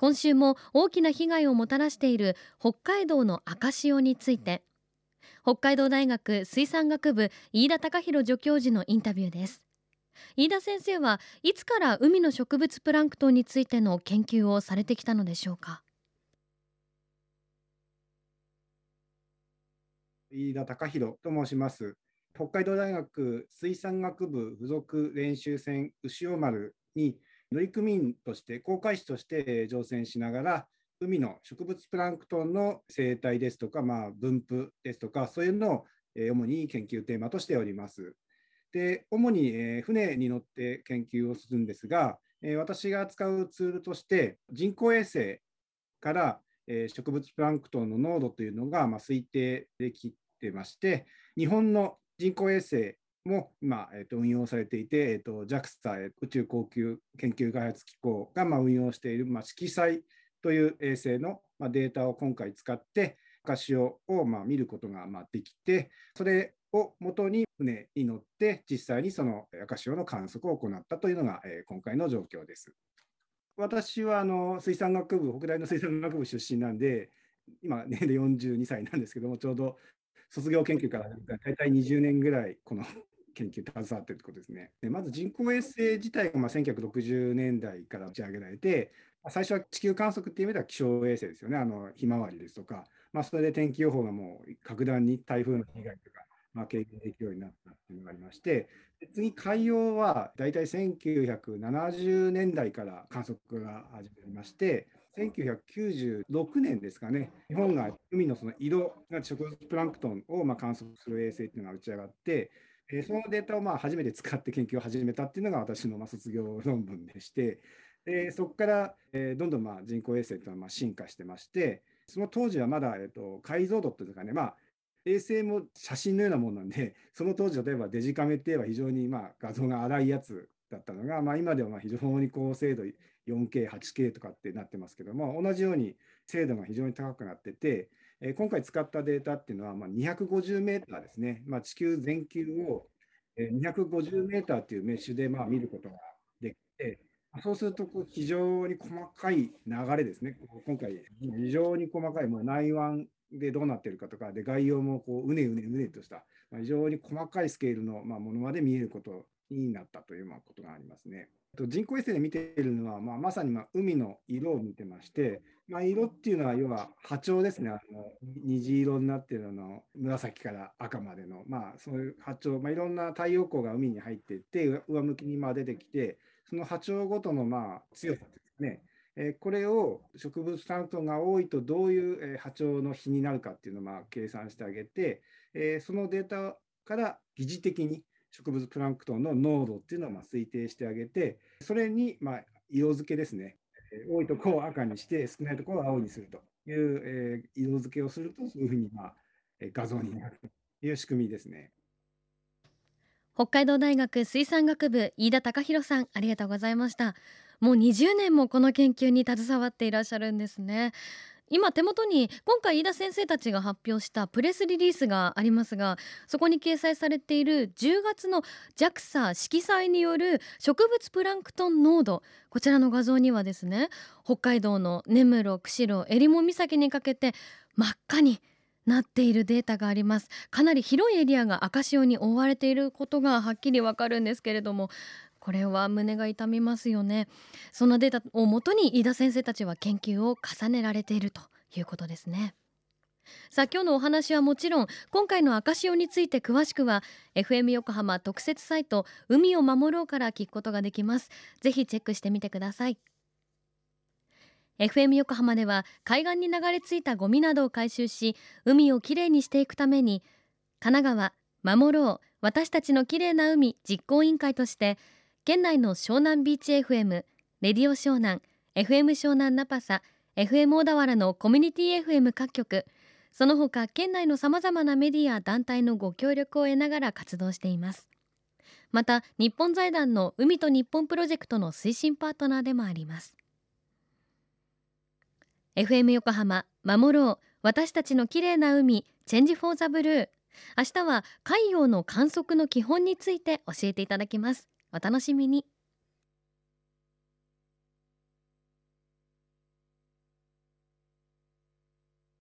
今週も大きな被害をもたらしている北海道の赤潮について北海道大学水産学部飯田隆弘助教授のインタビューです。飯田先生はいつから海の植物プランクトンについての研究をされてきたのでしょうか？飯田隆弘と申します。北海道大学水産学部附属練習船牛尾丸に乗組員として、航海士として乗船しながら、海の植物プランクトンの生態ですとか、まあ、分布ですとか、そういうのを主に研究テーマとしております。で主に船に乗って研究をするんですが、私が使うツールとして、人工衛星から植物プランクトンの濃度というのが推定できてまして、日本の人工衛星も今、えー、と運用されていて、えー、と JAXA 宇宙航空研究開発機構がまあ運用している、まあ、色彩という衛星のまあデータを今回使って赤潮をまあ見ることがまあできてそれをもとに船に乗って実際にその赤潮の観測を行ったというのが、えー、今回の状況です。私はあの水産学部北大の水産学部出身なんで今年齢42歳なんですけどもちょうど卒業研究から大体20年ぐらいこの 研究携わっているということですね。でまず人工衛星自体がまあ1960年代から打ち上げられて、最初は地球観測っていう意味では気象衛星ですよね、あのひまわりですとか、まあ、それで天気予報がもう格段に台風の被害とか、まあ、軽減できるようになったっていうのがありまして、次、海洋は大体1970年代から観測が始まりまして、1996年ですかね、日本が海のその色が植物プランクトンをま観測する衛星っていうのが打ち上がって、えそのデータをまあ初めて使って研究を始めたっていうのが私のま卒業論文でして、でそこから、えどんどんま人工衛星というのはま進化してまして、その当時はまだ、えー、と解像度というかね、まあ、衛星も写真のようなものなんで、その当時、例えばデジカメって言えば非常にま画像が荒いやつだったのが、まあ、今ではま非常に高精度 4K、8K とかってなってますけども、同じように精度が非常に高くなってて、え今回使ったデータっていうのは、ま、250メーターですね、まあ、地球全球を250メーターっていうメッシュでまあ見ることができて、そうするとこう非常に細かい流れですね、今回、非常に細かい、もう内湾でどうなってるかとか、で概要もこううねうねうねとした、ま、非常に細かいスケールのまものまで見えることになったということがありますね。人工衛星で見ているのは、まあ、まさに海の色を見てまして、まあ、色っていうのは要は波長ですね、あの虹色になっているの紫から赤までの、まあ、そういう波長、まあ、いろんな太陽光が海に入っていって、上向きにま出てきて、その波長ごとのま強さですね、えこれを植物プランクトンが多いとどういう波長の比になるかっていうのをま計算してあげて、えそのデータから疑似的に植物プランクトンの濃度っていうのをま推定してあげて、それにま色付けですね、多いところを赤にして、少ないところを青にするという、え色付けをすると、そういうふうにま画像になるという仕組みですね。北海道大学水産学部飯田隆弘さんありがとうございました。もう20年もこの研究に携わっていらっしゃるんですね。今手元に今回飯田先生たちが発表したプレスリリースがありますがそこに掲載されている10月の JAXA 色彩による植物プランクトン濃度こちらの画像にはですね北海道の根室釧路襟裳岬にかけて真っ赤になっているデータがあります。かなり広いエリアが赤潮に覆われていることがはっきりわかるんですけれどもこれは胸が痛みますよね。そんなデータをもとに飯田先生たちは研究を重ねられているということですね。さあ今日のお話はもちろん今回の赤潮について詳しくは FM 横浜特設サイト海を守ろうから聞くことができます。ぜひチェックしてみてください。FM 横浜では海岸に流れ着いたゴミなどを回収し海をきれいにしていくために神奈川守ろう私たちのきれいな海実行委員会として県内の湘南ビーチ FM レディオ湘南 FM 湘南ナパサ FM 小田原のコミュニティ FM 各局その他県内のさまざまなメディア団体のご協力を得ながら活動しています。また日本財団の海と日本プロジェクトの推進パートナーでもあります。FM 横浜守ろう私たちの綺麗な海チェンジフォーザブルー。明日は海洋の観測の基本について教えていただきます。お楽しみに。